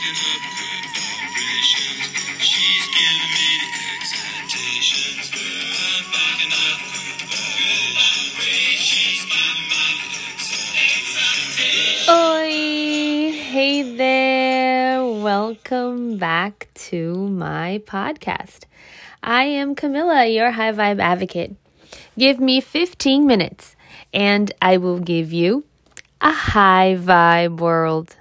Oi! Hey there! Welcome back to my podcast. I am Camilla, your high vibe advocate. Give me 15 minutes and I will give you a high vibe world.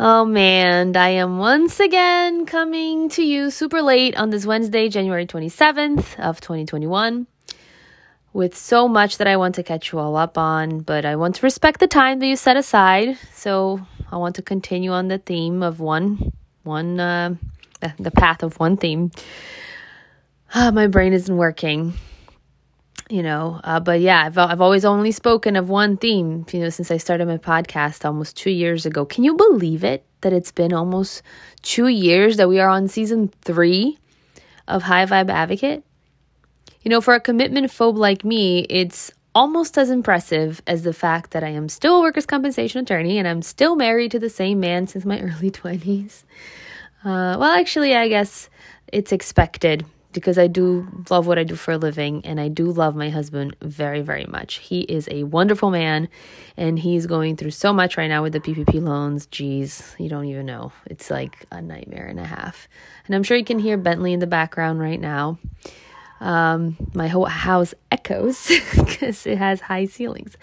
Oh man, I am once again coming to you super late on this Wednesday, January 27th of 2021 with so much that I want to catch you all up on, but I want to respect the time that you set aside. So I want to continue on the theme of one, one, uh, the path of one theme. Ah, my brain isn't working, you know. Uh, but yeah, I've I've always only spoken of one theme, you know, since I started my podcast almost two years ago. Can you believe it? That it's been almost two years that we are on season three of High Vibe Advocate. You know, for a commitment phobe like me, it's almost as impressive as the fact that I am still a workers' compensation attorney and I'm still married to the same man since my early 20s. Uh, well, actually, I guess it's expected because I do love what I do for a living and I do love my husband very, very much. He is a wonderful man and he's going through so much right now with the PPP loans. Geez, you don't even know. It's like a nightmare and a half. And I'm sure you can hear Bentley in the background right now. Um, my whole house echoes because it has high ceilings.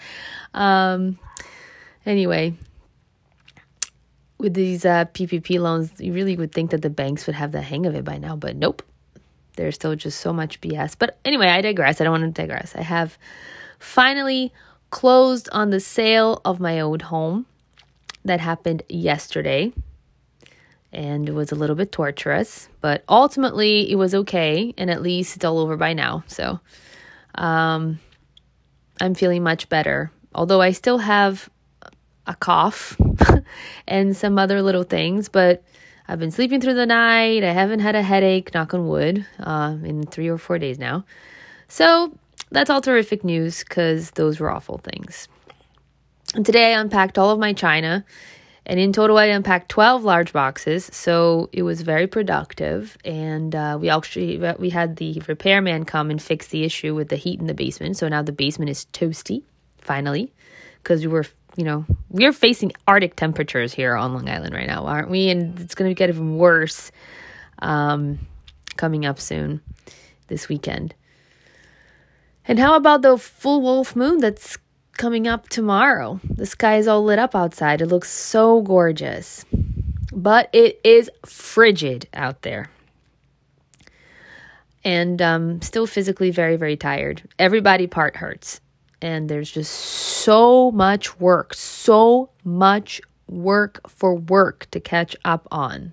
Um, anyway, with these uh, PPP loans, you really would think that the banks would have the hang of it by now, but nope. There's still just so much BS. But anyway, I digress. I don't want to digress. I have finally closed on the sale of my old home that happened yesterday. And it was a little bit torturous, but ultimately it was okay. And at least it's all over by now. So um, I'm feeling much better. Although I still have a cough and some other little things, but I've been sleeping through the night. I haven't had a headache, knock on wood, uh, in three or four days now. So that's all terrific news because those were awful things. And today I unpacked all of my china, and in total I unpacked 12 large boxes. So it was very productive, and uh, we actually we had the repairman come and fix the issue with the heat in the basement. So now the basement is toasty, finally, because we were you know, we're facing Arctic temperatures here on Long Island right now, aren't we? And it's going to get even worse um, coming up soon this weekend. And how about the full wolf moon that's coming up tomorrow? The sky is all lit up outside. It looks so gorgeous. But it is frigid out there. And um, still physically very, very tired. Everybody part hurts and there's just so much work, so much work for work to catch up on.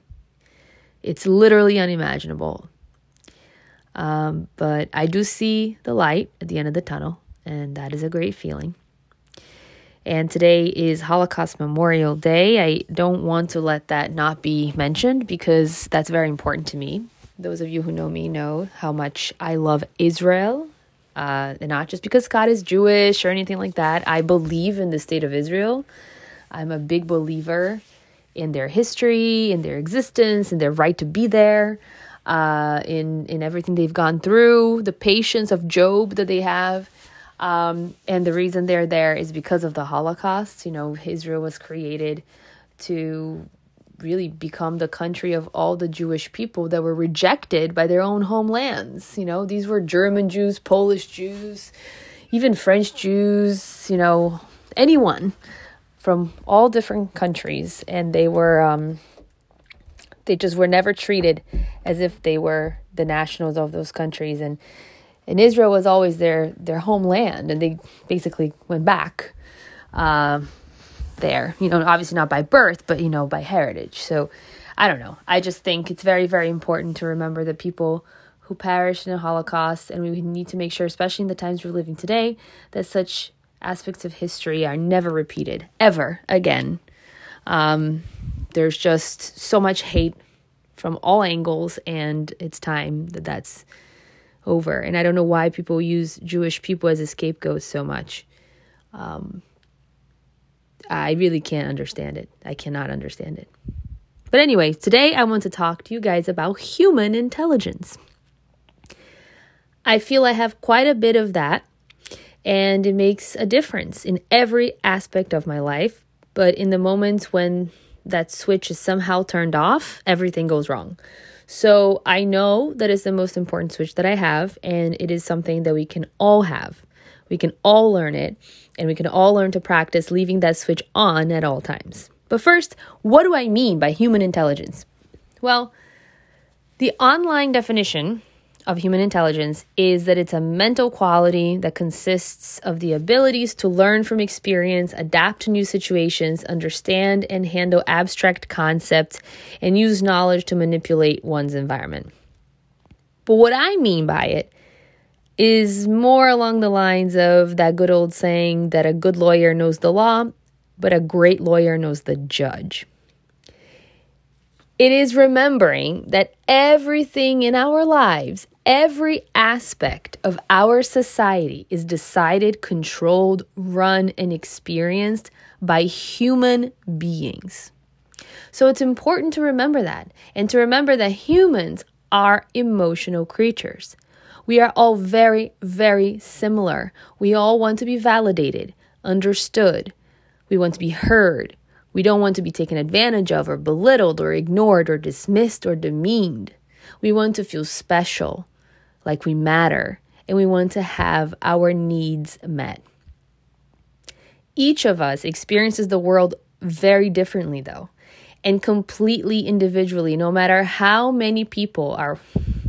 It's literally unimaginable. Um, but I do see the light at the end of the tunnel, and that is a great feeling. And today is Holocaust Memorial Day. I don't want to let that not be mentioned because that's very important to me. Those of you who know me know how much I love Israel uh, and not just because Scott is Jewish or anything like that. I believe in the state of Israel. I'm a big believer in their history, in their existence, in their right to be there, uh, in in everything they've gone through, the patience of Job that they have. Um, and the reason they're there is because of the Holocaust. You know, Israel was created to really become the country of all the Jewish people that were rejected by their own homelands. You know, these were German Jews, Polish Jews, even French Jews, you know, anyone from all different countries. And they were, um, they just were never treated as if they were the nationals of those countries. And, and Israel was always their, their homeland, and they basically went back. Uh, there. You know, obviously not by birth, but, you know, by heritage. So I don't know. I just think it's very, very important to remember the people who perished in the Holocaust. And we need to make sure, especially in the times we're living today, that such aspects of history are never repeated, ever again. Um, there's just so much hate from all angles, and it's time that that's over. And I don't know why people use Jewish people as a scapegoat so much. Um, I really can't understand it. I cannot understand it. But anyway, today I want to talk to you guys about human intelligence. I feel I have quite a bit of that, and it makes a difference in every aspect of my life. But in the moments when that switch is somehow turned off, everything goes wrong. So I know that is the most important switch that I have, and it is something that we can all have. We can all learn it, and we can all learn to practice leaving that switch on at all times. But first, what do I mean by human intelligence? Well, the online definition of human intelligence is that it's a mental quality that consists of the abilities to learn from experience, adapt to new situations, understand and handle abstract concepts, and use knowledge to manipulate one's environment. But what I mean by it is more along the lines of that good old saying that a good lawyer knows the law, but a great lawyer knows the judge. It is remembering that everything in our lives, every aspect of our society is decided, controlled, run, and experienced by human beings. So it's important to remember that and to remember that humans are emotional creatures. We are all very, very similar. We all want to be validated, understood. We want to be heard. We don't want to be taken advantage of or belittled or ignored or dismissed or demeaned. We want to feel special, like we matter, and we want to have our needs met. Each of us experiences the world very differently, though, and completely individually, no matter how many people are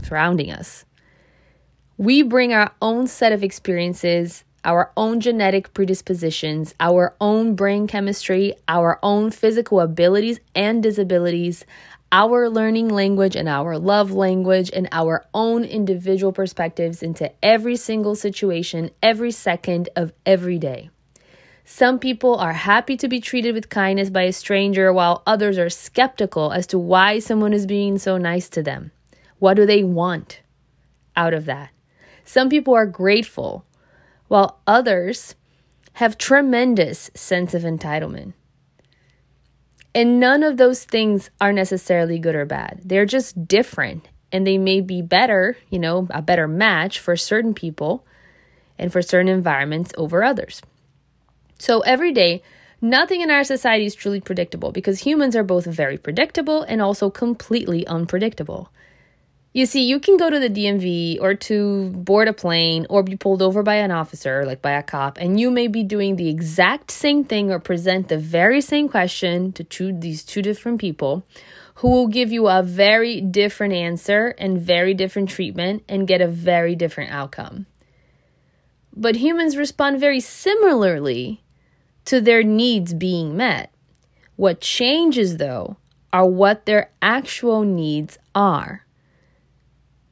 surrounding us. We bring our own set of experiences our own genetic predispositions, our own brain chemistry, our own physical abilities and disabilities, our learning language and our love language, and our own individual perspectives into every single situation, every second of every day. Some people are happy to be treated with kindness by a stranger, while others are skeptical as to why someone is being so nice to them. What do they want out of that? Some people are grateful while others have tremendous sense of entitlement. And none of those things are necessarily good or bad. They're just different and they may be better, you know, a better match for certain people and for certain environments over others. So every day, nothing in our society is truly predictable because humans are both very predictable and also completely unpredictable. You see, you can go to the DMV or to board a plane or be pulled over by an officer, like by a cop, and you may be doing the exact same thing or present the very same question to two, these two different people who will give you a very different answer and very different treatment and get a very different outcome. But humans respond very similarly to their needs being met. What changes, though, are what their actual needs are.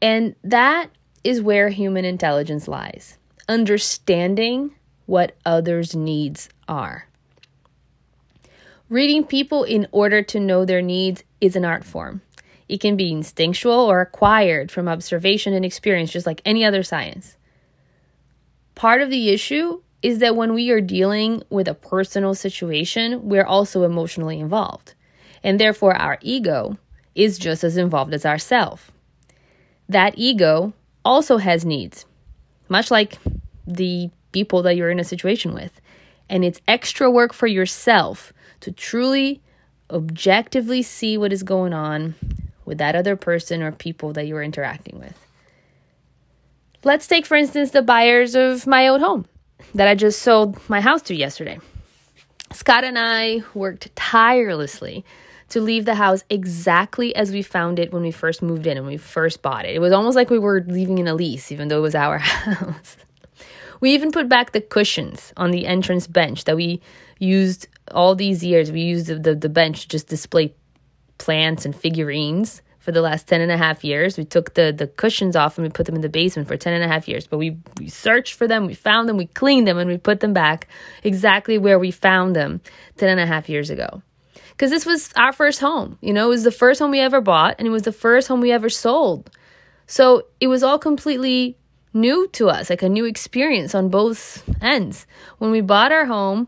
And that is where human intelligence lies understanding what others' needs are. Reading people in order to know their needs is an art form. It can be instinctual or acquired from observation and experience, just like any other science. Part of the issue is that when we are dealing with a personal situation, we're also emotionally involved. And therefore, our ego is just as involved as ourself that ego also has needs, much like the people that you're in a situation with. And it's extra work for yourself to truly objectively see what is going on with that other person or people that you're interacting with. Let's take, for instance, the buyers of my old home that I just sold my house to yesterday. Scott and I worked tirelessly to leave the house exactly as we found it when we first moved in and we first bought it. It was almost like we were leaving in a lease, even though it was our house. we even put back the cushions on the entrance bench that we used all these years. We used the, the, the bench to just display plants and figurines for the last 10 and a half years. We took the, the cushions off and we put them in the basement for 10 and a half years. But we, we searched for them, we found them, we cleaned them, and we put them back exactly where we found them 10 and a half years ago because this was our first home. You know, it was the first home we ever bought and it was the first home we ever sold. So it was all completely new to us, like a new experience on both ends. When we bought our home,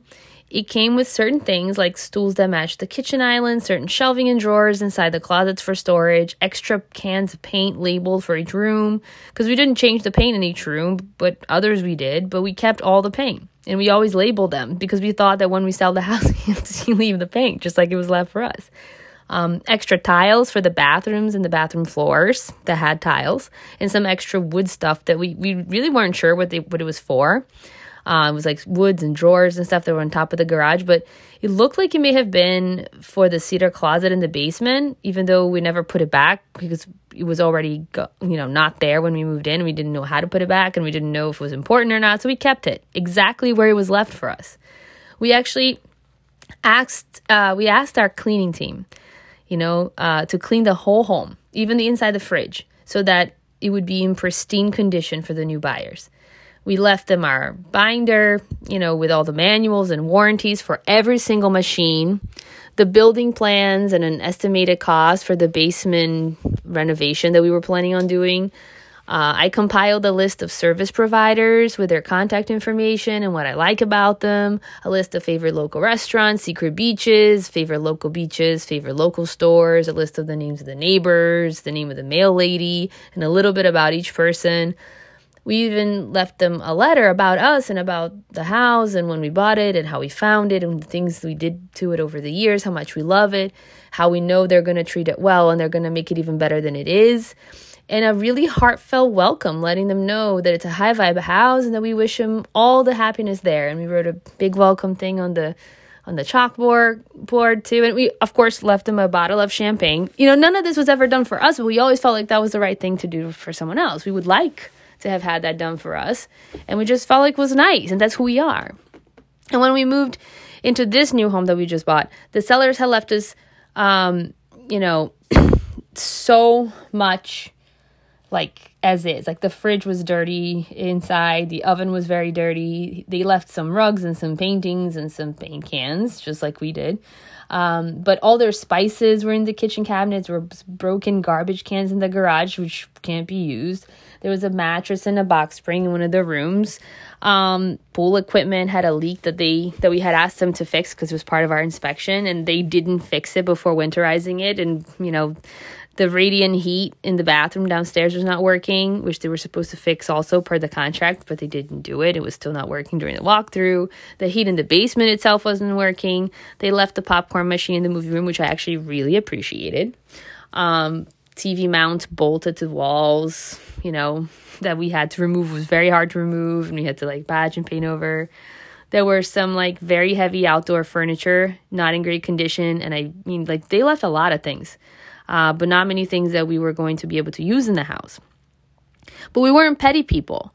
It came with certain things like stools that matched the kitchen island, certain shelving and drawers inside the closets for storage, extra cans of paint labeled for each room. Because we didn't change the paint in each room, but others we did, but we kept all the paint. And we always labeled them because we thought that when we sell the house, we have to leave the paint just like it was left for us. Um, extra tiles for the bathrooms and the bathroom floors that had tiles, and some extra wood stuff that we, we really weren't sure what they what it was for. Uh, it was like woods and drawers and stuff that were on top of the garage, but it looked like it may have been for the cedar closet in the basement, even though we never put it back because it was already, you know, not there when we moved in. We didn't know how to put it back and we didn't know if it was important or not. So we kept it exactly where it was left for us. We actually asked, uh, we asked our cleaning team, you know, uh, to clean the whole home, even the inside the fridge, so that it would be in pristine condition for the new buyers. We left them our binder, you know, with all the manuals and warranties for every single machine, the building plans, and an estimated cost for the basement renovation that we were planning on doing. Uh, I compiled a list of service providers with their contact information and what I like about them, a list of favorite local restaurants, secret beaches, favorite local beaches, favorite local stores, a list of the names of the neighbors, the name of the mail lady, and a little bit about each person. We even left them a letter about us and about the house and when we bought it and how we found it and the things we did to it over the years, how much we love it, how we know they're going to treat it well and they're going to make it even better than it is. And a really heartfelt welcome, letting them know that it's a high vibe house and that we wish them all the happiness there. And we wrote a big welcome thing on the on the chalkboard board too. And we of course left them a bottle of champagne. You know, none of this was ever done for us, but we always felt like that was the right thing to do for someone else. We would like to have had that done for us. And we just felt like it was nice, and that's who we are. And when we moved into this new home that we just bought, the sellers had left us, um, you know, so much like as is. Like the fridge was dirty inside, the oven was very dirty. They left some rugs and some paintings and some paint cans, just like we did. Um, but all their spices were in the kitchen cabinets, were broken garbage cans in the garage, which can't be used. There was a mattress and a box spring in one of the rooms. Um, pool equipment had a leak that they that we had asked them to fix because it was part of our inspection, and they didn't fix it before winterizing it. And you know, the radiant heat in the bathroom downstairs was not working, which they were supposed to fix also per the contract, but they didn't do it. It was still not working during the walkthrough. The heat in the basement itself wasn't working. They left the popcorn machine in the movie room, which I actually really appreciated. Um, TV mount bolted to walls, you know, that we had to remove was very hard to remove and we had to like badge and paint over. There were some like very heavy outdoor furniture, not in great condition. And I mean, like they left a lot of things, uh, but not many things that we were going to be able to use in the house. But we weren't petty people.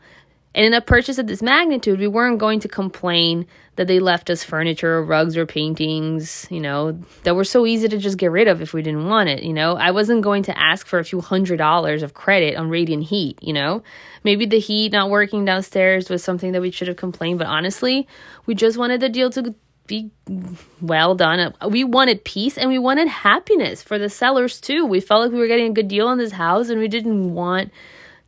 And in a purchase of this magnitude, we weren't going to complain that they left us furniture or rugs or paintings, you know, that were so easy to just get rid of if we didn't want it, you know. I wasn't going to ask for a few hundred dollars of credit on radiant heat, you know. Maybe the heat not working downstairs was something that we should have complained, but honestly, we just wanted the deal to be well done. We wanted peace and we wanted happiness for the sellers too. We felt like we were getting a good deal on this house and we didn't want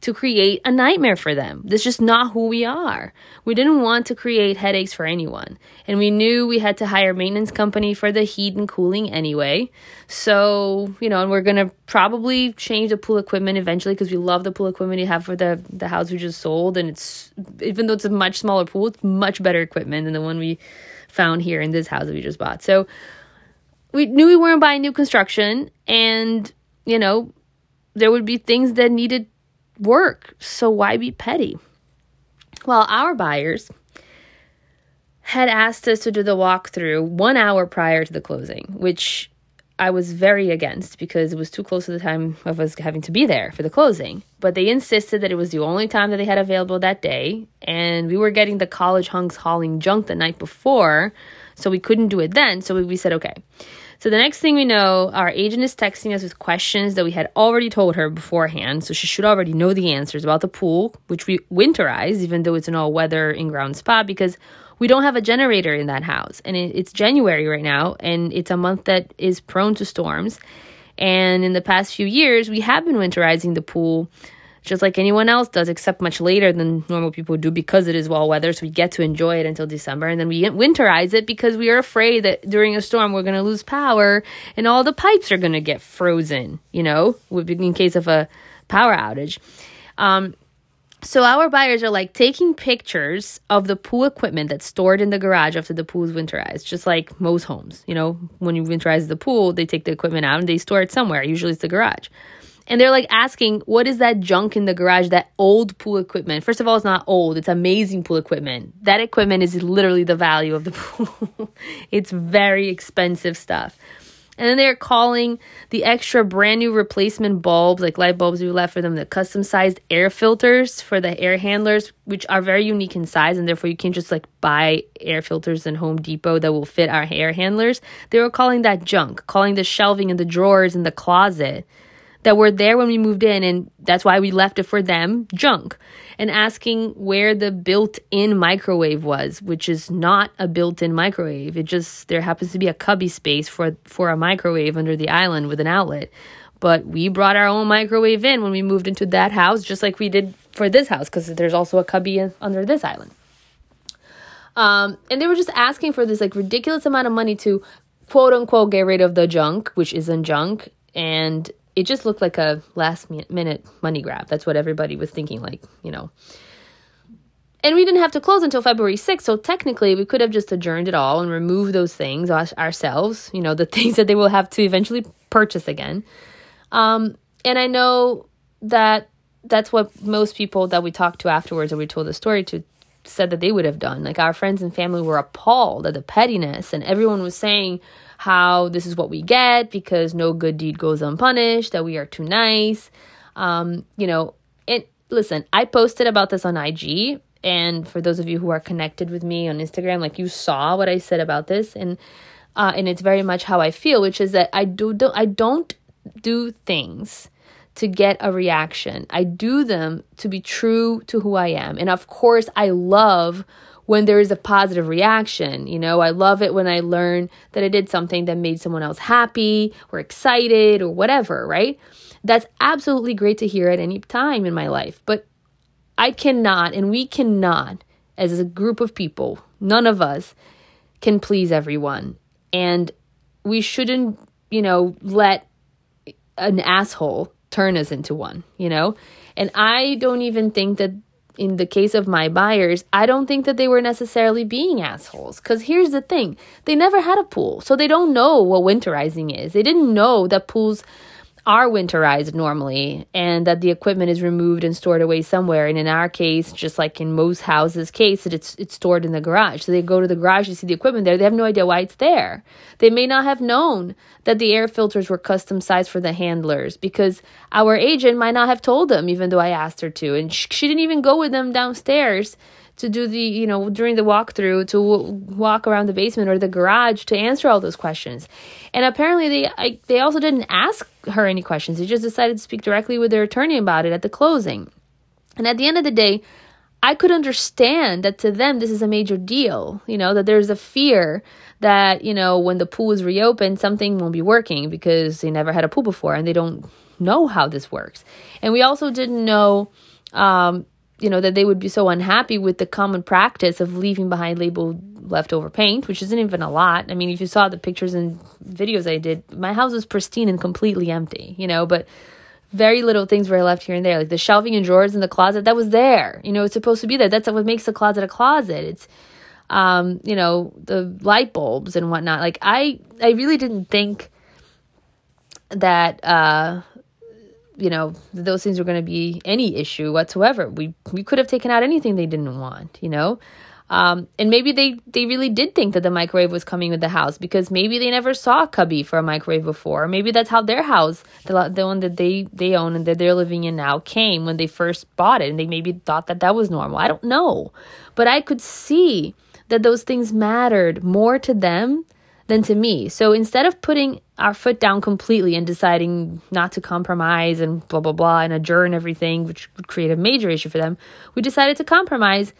to create a nightmare for them. That's just not who we are. We didn't want to create headaches for anyone. And we knew we had to hire maintenance company for the heat and cooling anyway. So, you know, and we're going to probably change the pool equipment eventually because we love the pool equipment you have for the, the house we just sold. And it's, even though it's a much smaller pool, it's much better equipment than the one we found here in this house that we just bought. So we knew we weren't buying new construction and, you know, there would be things that needed work, so why be petty? Well, our buyers had asked us to do the walkthrough one hour prior to the closing, which I was very against because it was too close to the time of us having to be there for the closing. But they insisted that it was the only time that they had available that day, and we were getting the college hunks hauling junk the night before, so we couldn't do it then. So we said, okay. So the next thing we know, our agent is texting us with questions that we had already told her beforehand. So she should already know the answers about the pool, which we winterize, even though it's an all weather in ground spa, because we don't have a generator in that house. And it's January right now, and it's a month that is prone to storms. And in the past few years, we have been winterizing the pool just like anyone else does, except much later than normal people do because it is well weather. So we get to enjoy it until December. And then we winterize it because we are afraid that during a storm we're going to lose power and all the pipes are going to get frozen, you know, in case of a power outage. Um, so our buyers are like taking pictures of the pool equipment that's stored in the garage after the pool is winterized, just like most homes. You know, when you winterize the pool, they take the equipment out and they store it somewhere. Usually it's the garage. And they're like asking, what is that junk in the garage, that old pool equipment? First of all, it's not old, it's amazing pool equipment. That equipment is literally the value of the pool. it's very expensive stuff. And then they're calling the extra brand new replacement bulbs, like light bulbs we left for them, the custom sized air filters for the air handlers, which are very unique in size, and therefore you can't just like buy air filters in Home Depot that will fit our air handlers. They were calling that junk, calling the shelving and the drawers in the closet that were there when we moved in, and that's why we left it for them junk. And asking where the built in microwave was, which is not a built in microwave. It just, there happens to be a cubby space for, for a microwave under the island with an outlet. But we brought our own microwave in when we moved into that house, just like we did for this house, because there's also a cubby under this island. Um, and they were just asking for this like ridiculous amount of money to quote unquote get rid of the junk, which isn't junk, and it just looked like a last minute money grab. That's what everybody was thinking, like, you know. And we didn't have to close until February 6th, so technically we could have just adjourned it all and removed those things ourselves, you know, the things that they will have to eventually purchase again. Um, and I know that that's what most people that we talked to afterwards or we told the story to said that they would have done. Like our friends and family were appalled at the pettiness, and everyone was saying, how this is what we get because no good deed goes unpunished, that we are too nice. Um, you know, and listen, I posted about this on IG. And for those of you who are connected with me on Instagram, like you saw what I said about this, and uh, and it's very much how I feel, which is that I do, do I don't do things to get a reaction. I do them to be true to who I am. And of course, I love when there is a positive reaction. You know, I love it when I learn that I did something that made someone else happy or excited or whatever, right? That's absolutely great to hear at any time in my life. But I cannot, and we cannot, as a group of people, none of us can please everyone. And we shouldn't, you know, let an asshole turn us into one, you know? And I don't even think that in the case of my buyers, I don't think that they were necessarily being assholes. Because here's the thing they never had a pool, so they don't know what winterizing is. They didn't know that pools are winterized normally and that the equipment is removed and stored away somewhere. And in our case just like in most houses case it's it's stored in the garage. So they go to the garage to see the equipment there they have no idea why it's there. They may not have known that the air filters were custom sized for the handlers because our agent might not have told them even though I asked her to. And she didn't even go with them downstairs to do the you know during the walkthrough to w- walk around the basement or the garage to answer all those questions. And apparently they I, they also didn't ask her any questions. They just decided to speak directly with their attorney about it at the closing. And at the end of the day I could understand that to them this is a major deal, you know, that there's a fear that, you know, when the pool is reopened, something won't be working because they never had a pool before and they don't know how this works. And we also didn't know um, you know that they would be so unhappy with the common practice of leaving behind labeled leftover paint which isn't even a lot. I mean if you saw the pictures and videos i did my house was pristine and completely empty you know but very little things were left here and there like the shelving and drawers in the closet that was there. You know it's supposed to be there. That's what makes a closet a closet. It's um you know the light bulbs and whatnot. Like i i really didn't think that uh you know those things were going to be any issue whatsoever. We we could have taken out anything they didn't want you know? Um, and maybe they they really did think that the microwave was coming with the house because maybe they never saw a cubby for a microwave before. Maybe that's how their house the, the one that they they own and that they're living in now came when they first bought it and they maybe thought that that was normal. I don't know. But i could see that those things mattered more to them than to me. So instead of putting our foot down completely and deciding not to compromise and blah, blah, blah, and adjourn everything, which would create a major issue for them, we decided to compromise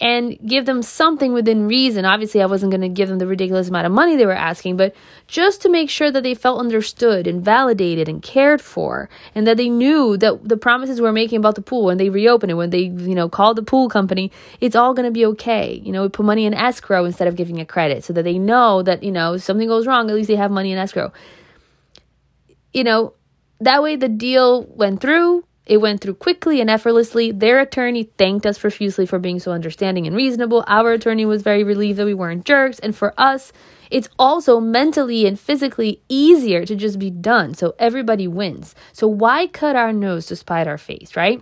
and give them something within reason. Obviously, I wasn't going to give them the ridiculous amount of money they were asking, but just to make sure that they felt understood and validated and cared for, and that they knew that the promises we are making about the pool when they reopen it, when they, you know, call the pool company, it's all going to be okay. You know, we put money in escrow instead of giving a credit so that they know that, you know, if something goes wrong, at least they have money in escrow. You know, that way the deal went through it went through quickly and effortlessly. Their attorney thanked us profusely for being so understanding and reasonable. Our attorney was very relieved that we weren't jerks. And for us, it's also mentally and physically easier to just be done. So everybody wins. So why cut our nose to spite our face, right?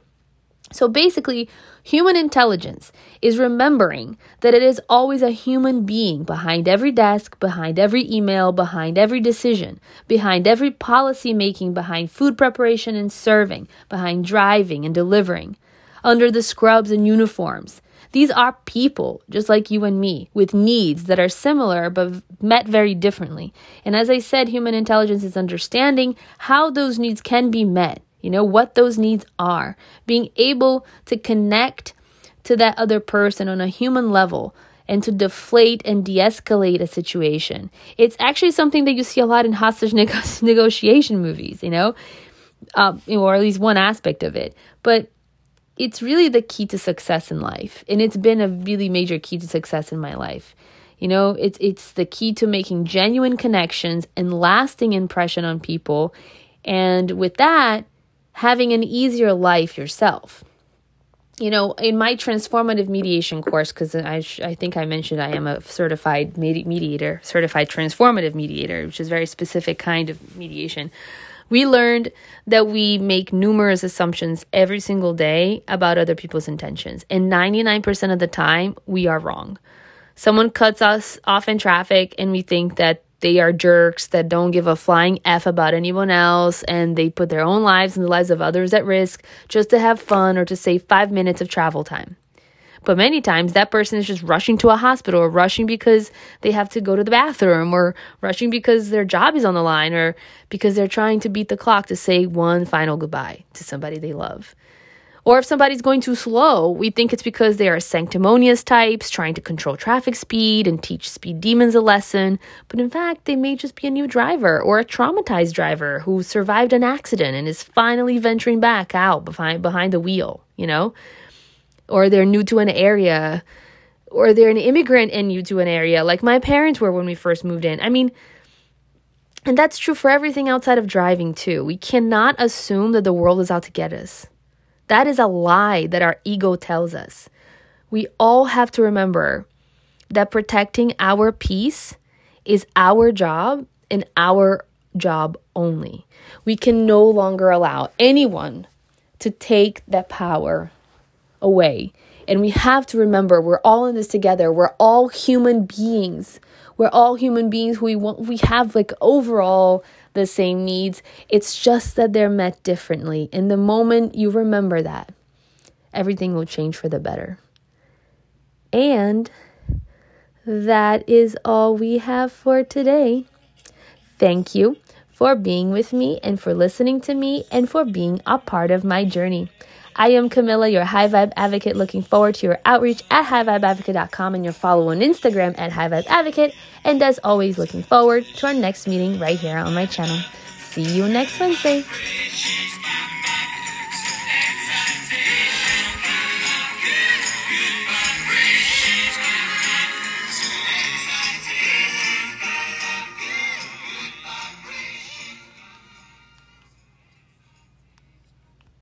So basically, human intelligence is remembering that it is always a human being behind every desk, behind every email, behind every decision, behind every policy making, behind food preparation and serving, behind driving and delivering, under the scrubs and uniforms. These are people, just like you and me, with needs that are similar but met very differently. And as I said, human intelligence is understanding how those needs can be met you know, what those needs are, being able to connect to that other person on a human level and to deflate and de escalate a situation. It's actually something that you see a lot in hostage negotiation movies, uh, you know, or at least one aspect of it. But it's really the key to success in life. And it's been a really major key to success in my life. You know, it's it's the key to making genuine connections and lasting impression on people. And with that, having an easier life yourself. You know, in my transformative mediation course, because I, sh- I think I mentioned I am a certified med- mediator, certified transformative mediator, which is a very specific kind of mediation. We learned that we make numerous assumptions every single day about other people's intentions. And 99% of the time, we are wrong. Someone cuts us off in traffic, and we think that they are jerks that don't give a flying F about anyone else and they put their own lives and the lives of others at risk just to have fun or to save five minutes of travel time. But many times that person is just rushing to a hospital or rushing because they have to go to the bathroom or rushing because their job is on the line or because they're trying to beat the clock to say one final goodbye to somebody they love. Or if somebody's going too slow, we think it's because they are sanctimonious types trying to control traffic speed and teach speed demons a lesson. But in fact, they may just be a new driver or a traumatized driver who survived an accident and is finally venturing back out behind, behind the wheel, you know? Or they're new to an area, or they're an immigrant and new to an area, like my parents were when we first moved in. I mean, and that's true for everything outside of driving, too. We cannot assume that the world is out to get us. That is a lie that our ego tells us. We all have to remember that protecting our peace is our job and our job only. We can no longer allow anyone to take that power away. And we have to remember we're all in this together. We're all human beings. We're all human beings. We want we have like overall the same needs. It's just that they're met differently. In the moment you remember that, everything will change for the better. And that is all we have for today. Thank you for being with me and for listening to me and for being a part of my journey. I am Camilla, your high vibe advocate, looking forward to your outreach at highvibeadvocate.com and your follow on Instagram at highvibeadvocate. And as always, looking forward to our next meeting right here on my channel. See you next Wednesday.